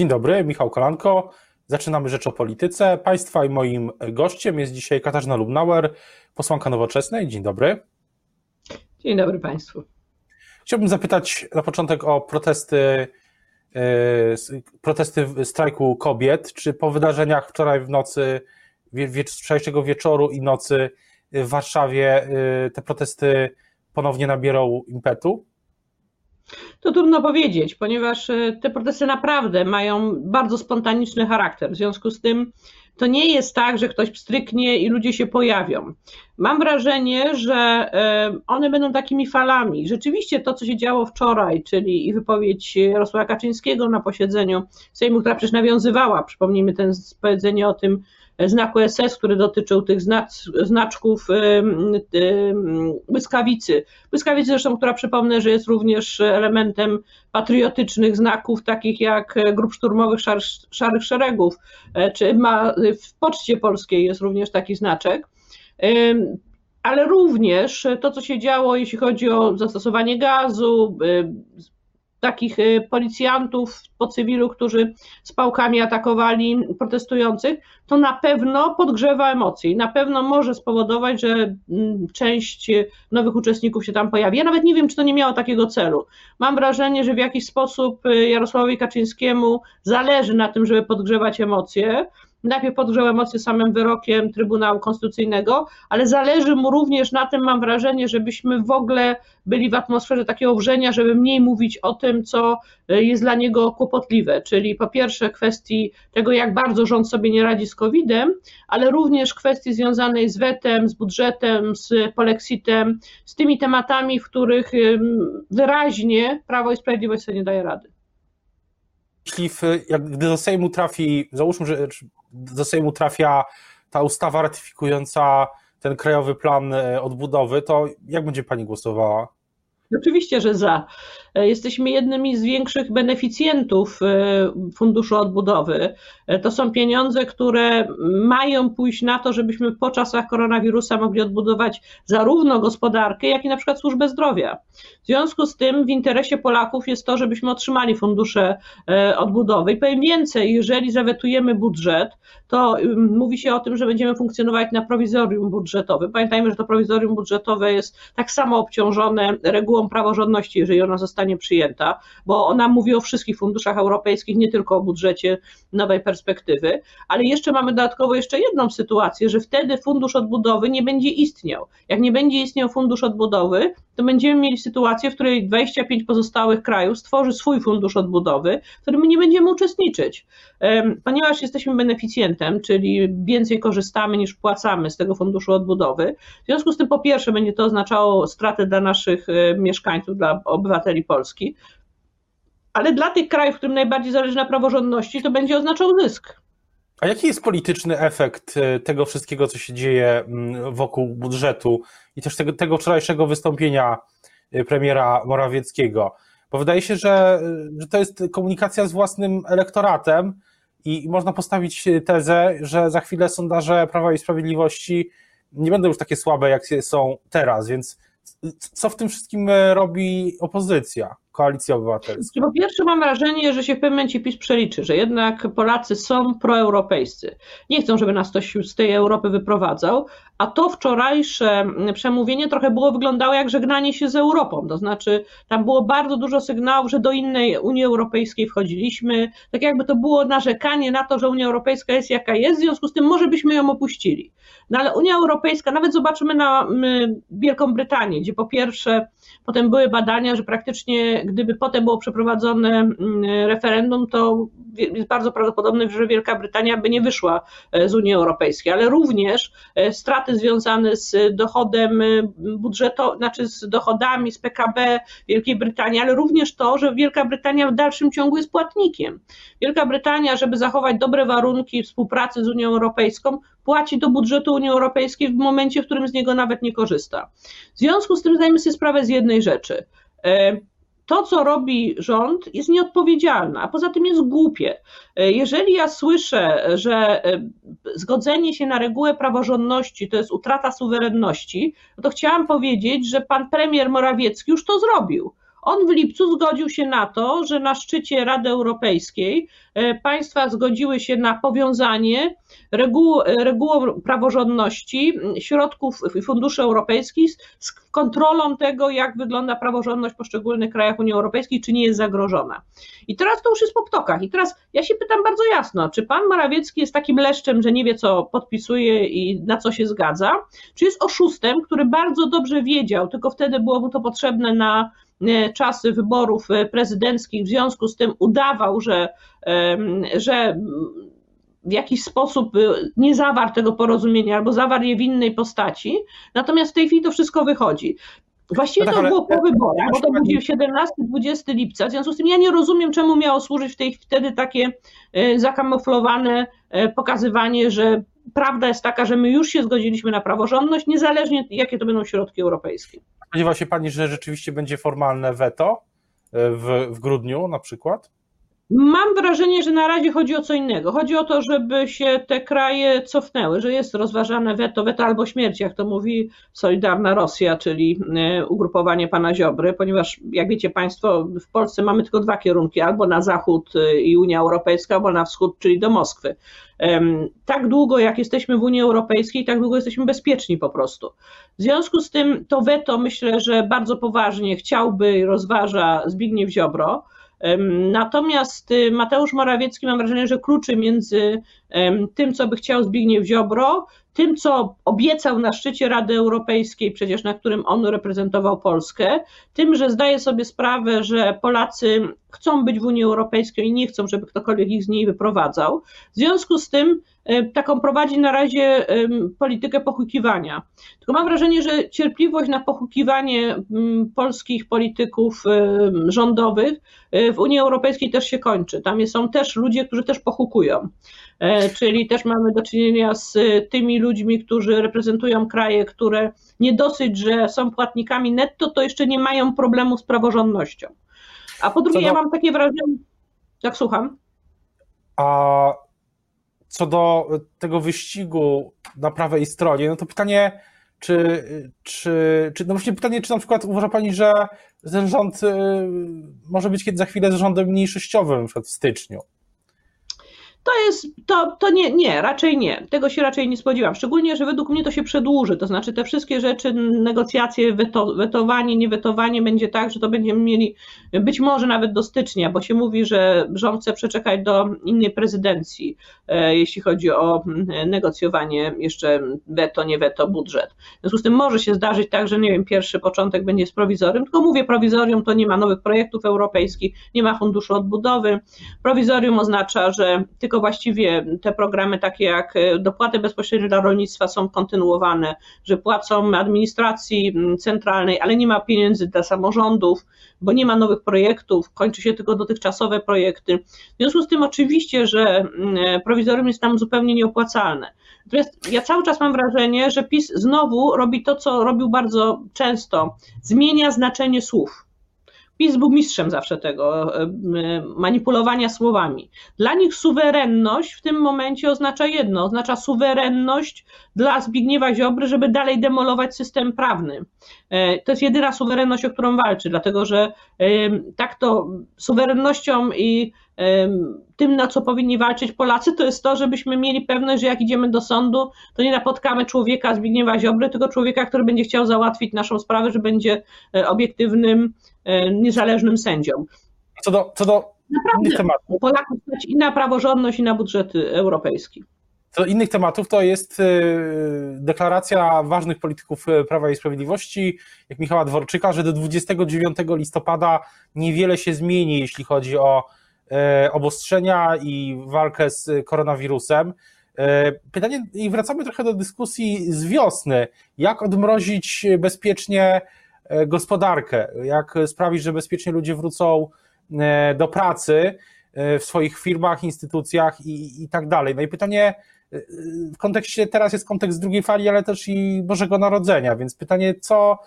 Dzień dobry, Michał Kolanko. Zaczynamy Rzecz o Polityce. Państwa i moim gościem jest dzisiaj Katarzyna Lubnauer, posłanka Nowoczesnej. Dzień dobry. Dzień dobry Państwu. Chciałbym zapytać na początek o protesty, e, protesty strajku kobiet. Czy po wydarzeniach wczoraj w nocy, wczorajszego wieczoru i nocy w Warszawie e, te protesty ponownie nabiorą impetu? To trudno powiedzieć, ponieważ e, te protesty naprawdę mają bardzo spontaniczny charakter. W związku z tym to nie jest tak, że ktoś pstryknie i ludzie się pojawią. Mam wrażenie, że e, one będą takimi falami. Rzeczywiście to, co się działo wczoraj, czyli i wypowiedź Jarosława Kaczyńskiego na posiedzeniu Sejmu, która przecież nawiązywała, przypomnijmy ten powiedzenie o tym, znaku SS, który dotyczył tych znaczków błyskawicy. Błyskawicy zresztą, która przypomnę, że jest również elementem patriotycznych znaków, takich jak grup szturmowych szar, Szarych Szeregów, e, czy ma, w Poczcie Polskiej jest również taki znaczek ale również to, co się działo, jeśli chodzi o zastosowanie gazu, takich y, policjantów po cywilu, którzy z pałkami atakowali protestujących, to na pewno podgrzewa emocje na pewno może spowodować, że mm, część nowych uczestników się tam pojawi. Ja nawet nie wiem, czy to nie miało takiego celu. Mam wrażenie, że w jakiś sposób y, Jarosławowi Kaczyńskiemu zależy na tym, żeby podgrzewać emocje najpierw podgrzał emocje samym wyrokiem Trybunału Konstytucyjnego, ale zależy mu również na tym, mam wrażenie, żebyśmy w ogóle byli w atmosferze takiego wrzenia, żeby mniej mówić o tym, co e, jest dla niego kłopotliwe, czyli po pierwsze kwestii tego, jak bardzo rząd sobie nie radzi z COVID-em, ale również kwestii związanej z wetem, z budżetem, z polexitem, z tymi tematami, w których wyraźnie Prawo i Sprawiedliwość sobie nie daje rady. Jeśli w, jak, gdy do Sejmu trafi, załóżmy, że do Sejmu trafia ta ustawa ratyfikująca ten krajowy plan e, odbudowy, to jak będzie pani głosowała? Oczywiście, że za. E, jesteśmy jednymi z większych beneficjentów e, Funduszu Odbudowy. E, to są pieniądze, które mają pójść na to, żebyśmy po czasach koronawirusa mogli odbudować zarówno gospodarkę, jak i na przykład służbę zdrowia. W związku z tym w interesie Polaków jest to, żebyśmy otrzymali fundusze odbudowy. I powiem więcej, jeżeli zawetujemy budżet, to mówi się o tym, że będziemy funkcjonować na prowizorium budżetowym. Pamiętajmy, że to prowizorium budżetowe jest tak samo obciążone regułą praworządności, jeżeli ona zostanie zostanie przyjęta, bo ona mówi o wszystkich funduszach europejskich, nie tylko o budżecie nowej perspektywy, ale jeszcze mamy dodatkowo jeszcze jedną sytuację, że wtedy fundusz odbudowy nie będzie istniał. Jak nie będzie istniał fundusz odbudowy, to będziemy mieli sytuację, w której 25 pozostałych krajów stworzy swój fundusz odbudowy, w którym my nie będziemy uczestniczyć. Ponieważ jesteśmy beneficjentem, czyli więcej korzystamy niż płacamy z tego funduszu odbudowy, w związku z tym po pierwsze będzie to oznaczało straty dla naszych mieszkańców, dla obywateli Polski, ale dla tych krajów, którym najbardziej zależy na praworządności, to będzie oznaczał zysk. A jaki jest polityczny efekt e, tego wszystkiego, co się dzieje mm, wokół budżetu i też tego, tego wczorajszego wystąpienia e, premiera Morawieckiego? Bo wydaje się, że, że to jest komunikacja z własnym elektoratem i można postawić tezę, że za chwilę sondaże Prawa i Sprawiedliwości nie będą już takie słabe, jak są teraz, więc co w tym wszystkim e, robi opozycja, koalicja obywatelska? Po pierwsze mam wrażenie, że się w pewnym momencie PiS przeliczy, że jednak Polacy są proeuropejscy. Nie chcą, żeby nas ktoś z tej Europy wyprowadzał, a to wczorajsze przemówienie trochę było wyglądało jak żegnanie się z Europą, to znaczy tam było bardzo dużo sygnałów, że do innej Unii Europejskiej wchodziliśmy, tak jakby to było narzekanie na to, że Unia Europejska jest jaka jest, w związku z tym może byśmy ją opuścili. No ale Unia Europejska, nawet zobaczymy na Wielką Brytanię, gdzie po pierwsze potem były badania, że praktycznie gdyby potem było przeprowadzone referendum, to jest bardzo prawdopodobne, że Wielka Brytania by nie wyszła e, z Unii Europejskiej, ale również e, straty związane z dochodem y, budżetowym, znaczy z dochodami z PKB Wielkiej Brytanii, ale również to, że Wielka Brytania w dalszym ciągu jest płatnikiem. Wielka Brytania, żeby zachować dobre warunki współpracy z Unią Europejską, płaci do budżetu Unii Europejskiej w momencie, w którym z niego nawet nie korzysta. W związku z tym zdajmy sobie sprawę z jednej rzeczy e, to, co robi rząd, jest nieodpowiedzialne, a poza tym jest głupie. E, jeżeli ja słyszę, że e, zgodzenie się na regułę praworządności to jest utrata suwerenności, to chciałam powiedzieć, że pan premier Morawiecki już to zrobił. On w lipcu zgodził się na to, że na szczycie Rady Europejskiej e, państwa zgodziły się na powiązanie reguł, regułą praworządności środków funduszy europejskich z kontrolą tego, jak wygląda praworządność w poszczególnych krajach Unii Europejskiej, czy nie jest zagrożona. I teraz to już jest po ptokach. I teraz ja się pytam bardzo jasno, czy pan Morawiecki jest takim leszczem, że nie wie, co podpisuje i na co się zgadza, czy jest oszustem, który bardzo dobrze wiedział, tylko wtedy było mu to potrzebne na e, czasy wyborów e, prezydenckich, w związku z tym udawał, że, że w jakiś sposób nie zawarł tego porozumienia albo zawarł je w innej postaci, natomiast w tej chwili to wszystko wychodzi. Właściwie no tak, to było po wyborach, bo to był 17-20 lipca, w związku z tym ja nie rozumiem, czemu miało służyć w tej, wtedy takie zakamuflowane pokazywanie, że prawda jest taka, że my już się zgodziliśmy na praworządność, niezależnie jakie to będą środki europejskie. Spodziewa się Pani, że rzeczywiście będzie formalne weto w, w grudniu na przykład? Mam wrażenie, że na razie chodzi o co innego. Chodzi o to, żeby się te kraje cofnęły, że jest rozważane weto, weto albo śmierć, jak to mówi Solidarna Rosja, czyli e, ugrupowanie pana Ziobry, ponieważ jak wiecie Państwo, w Polsce mamy tylko dwa kierunki, albo na zachód e, i Unia Europejska, albo na wschód, czyli do Moskwy. Tak długo jak jesteśmy w Unii Europejskiej, tak długo jesteśmy bezpieczni po prostu. W związku z tym to weto myślę, że bardzo poważnie chciałby rozważa Zbigniew Ziobro. Natomiast y, Mateusz Morawiecki mam wrażenie, że kluczy między tym, co by chciał Zbigniew Ziobro, tym, co obiecał na szczycie Rady Europejskiej, przecież na którym on reprezentował Polskę, tym, że zdaje sobie sprawę, że Polacy chcą być w Unii Europejskiej i nie chcą, żeby ktokolwiek ich z niej wyprowadzał. W związku z tym e, taką prowadzi na razie politykę pochukiwania. Tylko mam wrażenie, że cierpliwość na pochukiwanie polskich polityków rządowych e, w Unii Europejskiej też się kończy. Tam są też ludzie, którzy też pochukują. E, czyli też mamy do czynienia z tymi ludźmi, którzy reprezentują kraje, które nie dosyć, że są płatnikami netto, to jeszcze nie mają problemu z praworządnością. A po drugie, do... ja mam takie wrażenie, jak słucham. A co do tego wyścigu na prawej stronie, no to pytanie, czy, czy, czy no właśnie pytanie, czy na przykład uważa Pani, że ten rząd y, może być kiedy za chwilę z rządem mniejszościowym, na przykład w styczniu? To jest, to, to nie, nie, raczej nie. Tego się raczej nie spodziewam. Szczególnie, że według mnie to się przedłuży. To znaczy te wszystkie rzeczy, negocjacje, weto, wetowanie, niewetowanie będzie tak, że to będziemy mieli być może nawet do stycznia, bo się mówi, że rząd chce przeczekać do innej prezydencji, e, jeśli chodzi o mm, negocjowanie jeszcze weto, nie weto, budżet. W związku z tym może się zdarzyć tak, że nie wiem, pierwszy początek będzie z prowizorium, tylko mówię prowizorium, to nie ma nowych projektów europejskich, nie ma funduszu odbudowy. Prowizorium oznacza, że tylko właściwie te programy takie jak e, dopłaty bezpośrednie dla rolnictwa są kontynuowane, że płacą administracji mm, centralnej, ale nie ma pieniędzy dla samorządów, bo nie ma nowych projektów, kończy się tylko dotychczasowe projekty. W związku z tym oczywiście, że mm, e, prowizorium jest tam zupełnie nieopłacalne. Natomiast ja cały czas mam wrażenie, że PiS znowu robi to, co robił bardzo często, zmienia znaczenie słów. PiS był mistrzem zawsze tego, e, manipulowania słowami. Dla nich suwerenność w tym momencie oznacza jedno, oznacza suwerenność dla Zbigniewa Ziobry, żeby dalej demolować system prawny. E, to jest jedyna suwerenność, o którą walczy, dlatego że tak to suwerennością i tym, na co powinni walczyć Polacy, to jest to, żebyśmy mieli pewność, że jak idziemy do sądu, to nie napotkamy człowieka Zbigniewa Ziobry, tylko człowieka, który będzie chciał załatwić naszą sprawę, że będzie e, obiektywnym, e, niezależnym sędzią. Co do, co do innych tematów. Polaków stać i na praworządność, i na budżet europejski. Co do innych tematów, to jest e, deklaracja ważnych polityków Prawa i Sprawiedliwości, jak Michała Dworczyka, że do 29 listopada niewiele się zmieni, jeśli chodzi o obostrzenia i walkę z koronawirusem. E, pytanie, i wracamy trochę do dyskusji z wiosny. Jak odmrozić bezpiecznie e, gospodarkę? Jak sprawić, że bezpiecznie ludzie wrócą do pracy w swoich firmach, instytucjach i, i tak dalej? No i pytanie, w kontekście, teraz jest kontekst drugiej fali, ale też i Bożego Narodzenia, więc pytanie, co,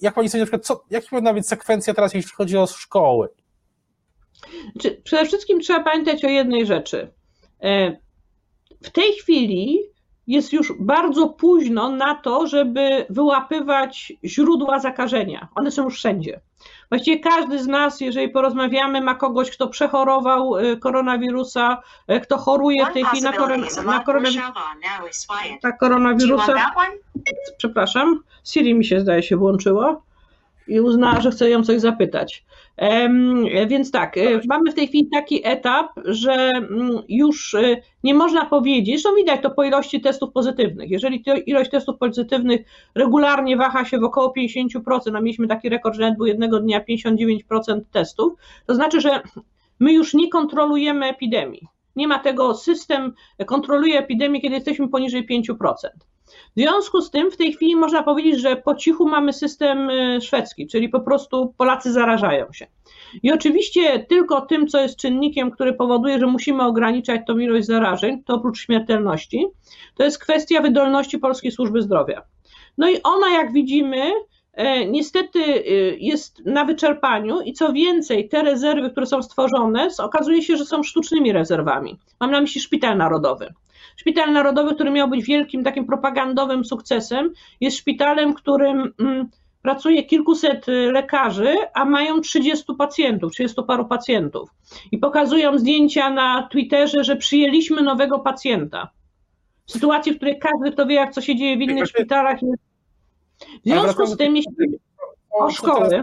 jak pani sobie na przykład, co, jaka powinna być sekwencja teraz, jeśli chodzi o szkoły? Przede wszystkim trzeba pamiętać o jednej rzeczy. E, w tej chwili jest już bardzo późno na to, żeby wyłapywać źródła zakażenia. One są już wszędzie. Właściwie każdy z nas, jeżeli porozmawiamy, ma kogoś, kto przechorował y, koronawirusa, y, kto choruje w tej chwili na, koron na, koronawirusa. na koronawirusa. Przepraszam, Siri mi się zdaje się włączyło i uznała, że chce ją coś zapytać. Więc tak, e, mamy w tej chwili taki etap, że mm, już e, nie można powiedzieć, zresztą widać to po ilości testów pozytywnych. Jeżeli ilość testów pozytywnych regularnie waha się w około 50%, a mieliśmy taki rekord, że nawet był jednego dnia 59% testów, to znaczy, że my już nie kontrolujemy epidemii. Nie ma tego, system kontroluje epidemię, kiedy jesteśmy poniżej 5%. W związku z tym w tej chwili można powiedzieć, że po cichu mamy system y, szwedzki, czyli po prostu Polacy zarażają się. I oczywiście tylko tym, co jest czynnikiem, który powoduje, że musimy ograniczać tą ilość zarażeń, to oprócz śmiertelności, to jest kwestia wydolności Polskiej Służby Zdrowia. No i ona, jak widzimy, niestety y, jest na wyczerpaniu i co więcej, te rezerwy, które są stworzone, okazuje się, że są sztucznymi rezerwami. Mam na myśli Szpital Narodowy. Szpital Narodowy, który miał być wielkim takim propagandowym sukcesem, jest szpitalem, którym mm, pracuje kilkuset y, lekarzy, a mają 30 pacjentów, 30 paru pacjentów. I pokazują zdjęcia na Twitterze, że przyjęliśmy nowego pacjenta. W sytuacji, w której każdy, kto wie, jak co się dzieje w innych szpitalach, jest. W związku z tym, jeśli o szkoły.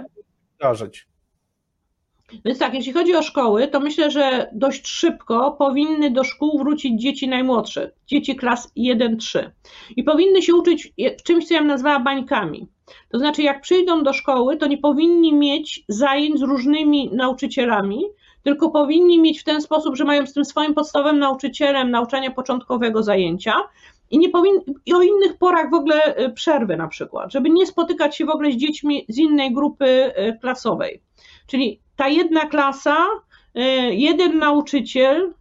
Więc tak, jeśli chodzi o szkoły, to myślę, że dość szybko powinny do szkół wrócić dzieci najmłodsze, dzieci klas 1-3 i powinny się uczyć czymś, co ja nazwała bańkami. To znaczy, jak przyjdą do szkoły, to nie powinni mieć zajęć z różnymi nauczycielami, tylko powinni mieć w ten sposób, że mają z tym swoim podstawowym nauczycielem nauczania początkowego zajęcia i, nie powin, i o innych porach w ogóle y, przerwy na przykład, żeby nie spotykać się w ogóle z dziećmi z innej grupy y, klasowej. Czyli ta jedna klasa, e, jeden nauczyciel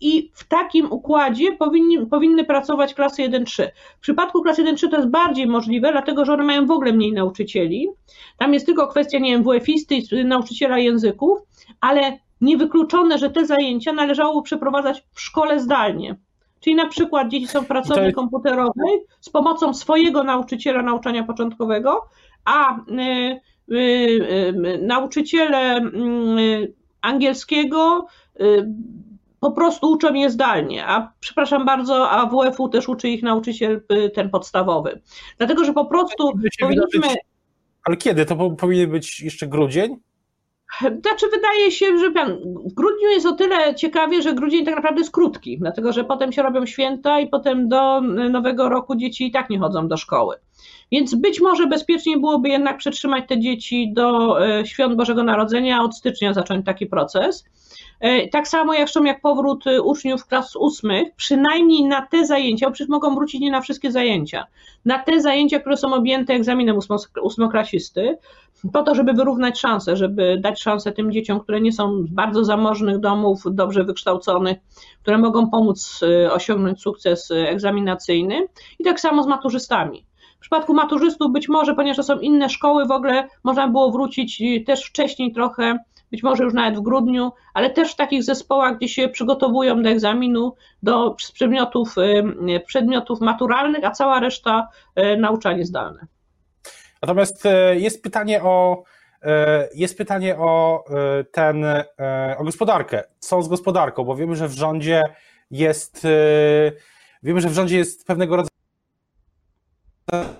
i w takim układzie powinni, powinny pracować klasy 1-3. W przypadku klas 1-3 to jest bardziej możliwe, dlatego że one mają w ogóle mniej nauczycieli. Tam jest tylko kwestia, nie wiem, WF-isty, nauczyciela języków, ale niewykluczone, że te zajęcia należało przeprowadzać w szkole zdalnie. Czyli na przykład dzieci są w pracowni komputerowej z pomocą swojego nauczyciela nauczania początkowego, a y, Y, y, nauczyciele mm, angielskiego y, po prostu uczą je zdalnie, a przepraszam bardzo, a WF-u też uczy ich nauczyciel ten podstawowy. Dlatego, że po prostu powinniśmy... Ale kiedy? To powinien być jeszcze grudzień? Znaczy, wydaje się, że w grudniu jest o tyle ciekawie, że grudzień tak naprawdę jest krótki, dlatego że potem się robią święta i potem do nowego roku dzieci i tak nie chodzą do szkoły. Więc być może bezpiecznie byłoby jednak przetrzymać te dzieci do e, świąt Bożego Narodzenia, od stycznia zacząć taki proces. E, tak samo jak, jak powrót uczniów klas ósmych, przynajmniej na te zajęcia, bo przecież mogą wrócić nie na wszystkie zajęcia, na te zajęcia, które są objęte egzaminem ósmoklasisty, po to, żeby wyrównać szanse, żeby dać szansę tym dzieciom, które nie są z bardzo zamożnych domów, dobrze wykształconych, które mogą pomóc osiągnąć sukces egzaminacyjny i tak samo z maturzystami. W przypadku maturzystów być może, ponieważ to są inne szkoły, w ogóle można było wrócić też wcześniej trochę, być może już nawet w grudniu, ale też w takich zespołach, gdzie się przygotowują do egzaminu, do przedmiotów, y, przedmiotów maturalnych, a cała reszta y, nauczanie zdalne. Natomiast y, jest pytanie o jest pytanie o ten, o gospodarkę. Co z gospodarką? Bo wiemy, że w rządzie jest, wiemy, że w rządzie jest pewnego rodzaju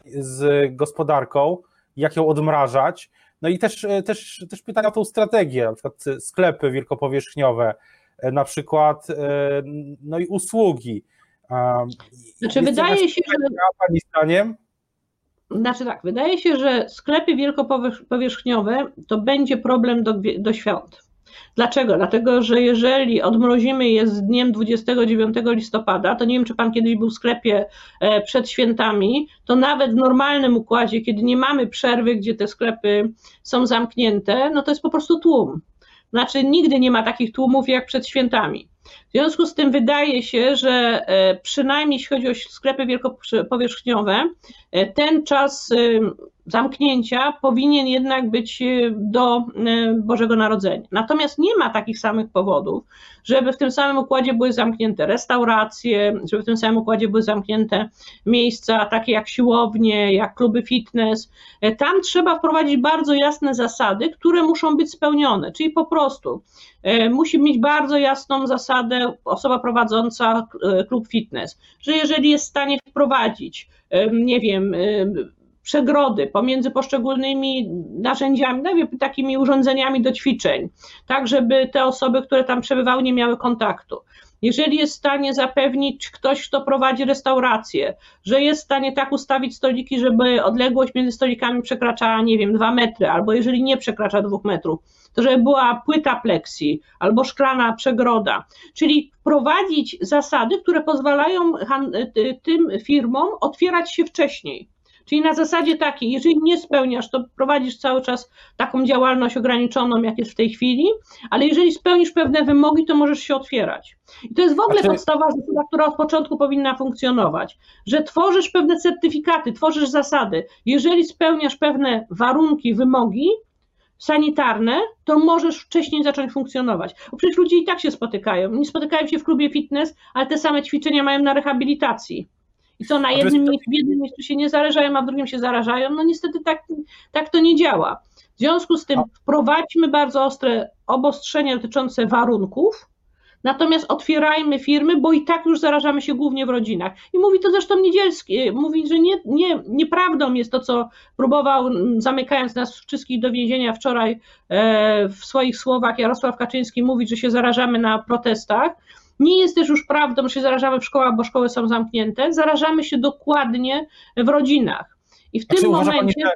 z gospodarką, jak ją odmrażać. No i też, też, też pytania o tą strategię, na przykład sklepy wielkopowierzchniowe, na przykład no i usługi. Znaczy, Jest wydaje się, że. Pani zdaniem? Znaczy tak, wydaje się, że sklepy wielkopowierzchniowe to będzie problem do, do świąt. Dlaczego? Dlatego, że jeżeli odmrozimy je z dniem 29 listopada, to nie wiem, czy pan kiedyś był w sklepie e, przed świętami, to nawet w normalnym układzie, kiedy nie mamy przerwy, gdzie te sklepy są zamknięte, no to jest po prostu tłum. Znaczy, nigdy nie ma takich tłumów jak przed świętami. W związku z tym wydaje się, że e, przynajmniej jeśli chodzi o sklepy wielkopowierzchniowe, e, ten czas zamknięcia powinien jednak być do Bożego Narodzenia. Natomiast nie ma takich samych powodów, żeby w tym samym układzie były zamknięte restauracje, żeby w tym samym układzie były zamknięte miejsca takie jak siłownie, jak kluby fitness. Tam trzeba wprowadzić bardzo jasne zasady, które muszą być spełnione, czyli po prostu musi mieć bardzo jasną zasadę osoba prowadząca klub fitness, że jeżeli jest w stanie wprowadzić, nie wiem, przegrody pomiędzy poszczególnymi narzędziami, no takimi urządzeniami do ćwiczeń, tak żeby te osoby, które tam przebywały, nie miały kontaktu. Jeżeli jest w stanie zapewnić ktoś, kto prowadzi restaurację, że jest w stanie tak ustawić stoliki, żeby odległość między stolikami przekraczała, nie wiem, dwa metry, albo jeżeli nie przekracza dwóch metrów, to żeby była płyta pleksji albo szklana przegroda, czyli wprowadzić zasady, które pozwalają tym firmom otwierać się wcześniej. Czyli na zasadzie takiej, jeżeli nie spełniasz, to prowadzisz cały czas taką działalność ograniczoną, jak jest w tej chwili, ale jeżeli spełnisz pewne wymogi, to możesz się otwierać. I to jest w ogóle znaczy... podstawa zasada, która od początku powinna funkcjonować, że tworzysz pewne certyfikaty, tworzysz zasady. Jeżeli spełniasz pewne warunki, wymogi, sanitarne, to możesz wcześniej zacząć funkcjonować. Bo przecież ludzie i tak się spotykają. Nie spotykają się w klubie fitness, ale te same ćwiczenia mają na rehabilitacji. I co na jednym miejscu, w jednym miejscu się nie zarażają, a w drugim się zarażają. No niestety tak, tak to nie działa. W związku z tym wprowadźmy bardzo ostre obostrzenia dotyczące warunków, natomiast otwierajmy firmy, bo i tak już zarażamy się głównie w rodzinach. I mówi to zresztą Niedzielski, mówi, że nie, nie, nieprawdą jest to, co próbował, zamykając nas wszystkich do więzienia wczoraj e, w swoich słowach Jarosław Kaczyński mówić, że się zarażamy na protestach, nie jest też już prawdą, że się zarażamy w szkołach, bo szkoły są zamknięte. Zarażamy się dokładnie w rodzinach. I w tym momencie. Pani,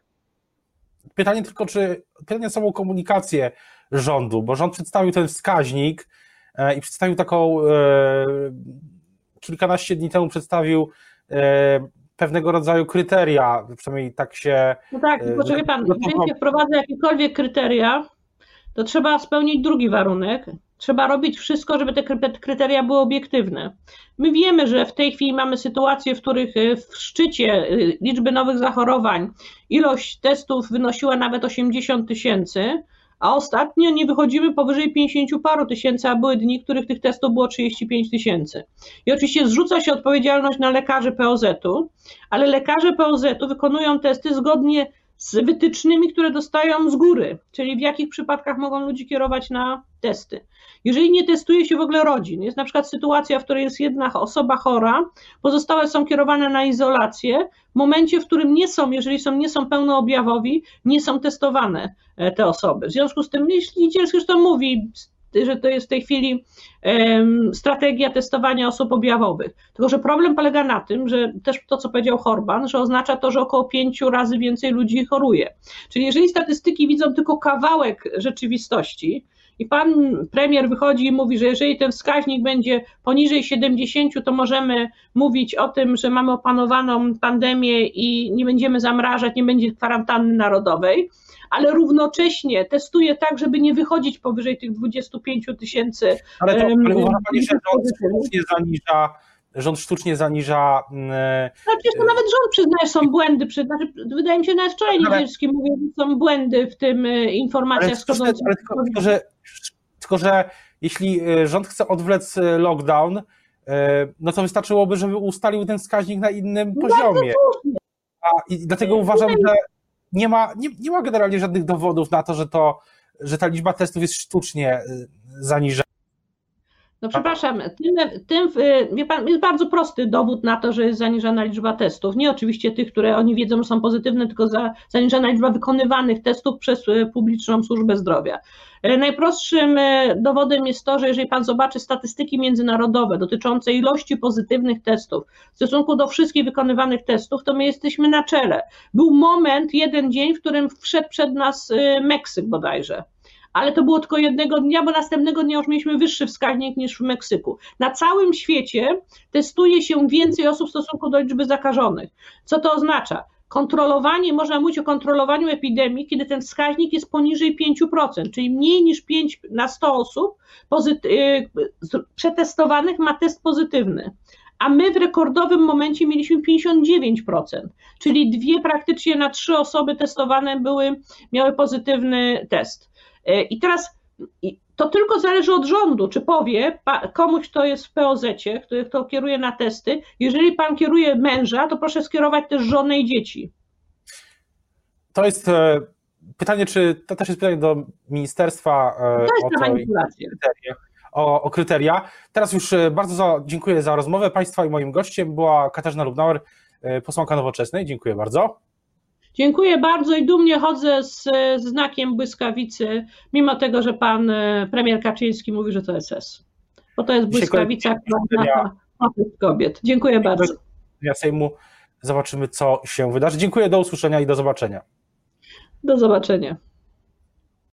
pytanie tylko, czy pytanie samą komunikację rządu, bo rząd przedstawił ten wskaźnik e, i przedstawił taką. E, kilkanaście dni temu przedstawił e, pewnego rodzaju kryteria, przynajmniej tak się. No tak, poczekaj pan, jeżeli się wprowadza jakiekolwiek kryteria, to trzeba spełnić drugi warunek, Trzeba robić wszystko, żeby te kryteria były obiektywne. My wiemy, że w tej chwili mamy sytuacje, w których y, w szczycie y, liczby nowych zachorowań ilość testów wynosiła nawet 80 tysięcy, a ostatnio nie wychodzimy powyżej 50 paru tysięcy, a były dni, w których tych testów było 35 tysięcy. I oczywiście zrzuca się odpowiedzialność na lekarzy POZ-u, ale lekarze POZ-u wykonują testy zgodnie z wytycznymi, które dostają z góry, czyli w jakich przypadkach mogą ludzi kierować na testy. Jeżeli nie testuje się w ogóle rodzin, jest na przykład sytuacja, w której jest jedna osoba chora, pozostałe są kierowane na izolację, w momencie, w którym nie są, jeżeli są, nie są pełnoobjawowi, nie są testowane e, te osoby. W związku z tym, jeśli zresztą mówi, że to jest w tej chwili strategia testowania osób objawowych. Tylko, że problem polega na tym, że też to, co powiedział Horban, że oznacza to, że około pięciu razy więcej ludzi choruje. Czyli jeżeli statystyki widzą tylko kawałek rzeczywistości, i pan premier wychodzi i mówi, że jeżeli ten wskaźnik będzie poniżej 70, to możemy mówić o tym, że mamy opanowaną pandemię i nie będziemy zamrażać, nie będzie kwarantanny narodowej, ale równocześnie testuje tak, żeby nie wychodzić powyżej tych 25 tysięcy. Ale to um, uważa pani, że nie zaniża rząd sztucznie zaniża. No przecież to nawet rząd przyznaje, że są błędy. Przy, znaczy, wydaje mi się, że nawet wczoraj Niedzielski mówił, że są błędy w tym e, informacjach ale, ale tylko, tylko, że, tylko, że jeśli e, rząd chce odwlec e, lockdown, no to wystarczyłoby, żeby ustalił ten wskaźnik na innym no poziomie. A, I dlatego uważam, że nie ma, nie, nie ma generalnie żadnych dowodów na to, że to, że ta liczba testów jest sztucznie zaniżana. No przepraszam, tym, tym, wie pan, jest bardzo prosty dowód na to, że jest zaniżana liczba testów. Nie oczywiście tych, które oni wiedzą są pozytywne, tylko za, liczba wykonywanych testów przez e, publiczną służbę zdrowia. E, najprostszym e, dowodem jest to, że jeżeli pan zobaczy statystyki międzynarodowe dotyczące ilości pozytywnych testów w stosunku do wszystkich wykonywanych testów, to my jesteśmy na czele. Był moment, jeden dzień, w którym wszedł przed nas Meksyk bodajże ale to było tylko jednego dnia, bo następnego dnia już mieliśmy wyższy wskaźnik niż w Meksyku. Na całym świecie testuje się więcej osób w stosunku do liczby zakażonych. Co to oznacza? Kontrolowanie, można mówić o kontrolowaniu epidemii, kiedy ten wskaźnik jest poniżej 5%, czyli mniej niż 5 na 100 osób y, przetestowanych ma test pozytywny. a my w rekordowym momencie mieliśmy 59%, czyli dwie praktycznie na trzy osoby testowane były, miały pozytywny test. E, I teraz to tylko zależy od rządu, czy powie komuś, kto jest w POZ, który kto kieruje na testy, jeżeli pan kieruje męża, to proszę skierować też żonę i dzieci. To jest e, pytanie, czy to też jest pytanie do ministerstwa e, to jest o, to, manipulacja. O, o, kryteria. Teraz już bardzo za, dziękuję za rozmowę Państwa i moim gościem była Katarzyna Lubnauer, posłanka Nowoczesnej. Dziękuję bardzo. Dziękuję bardzo i dumnie chodzę z, z znakiem błyskawicy, mimo tego, że pan premier Kaczyński mówi, że to SS. Bo to jest błyskawica, która ma kobiet. Dziękuję bardzo. Ja Sejmu zobaczymy, co się wydarzy. Dziękuję, do usłyszenia i do zobaczenia. Do zobaczenia.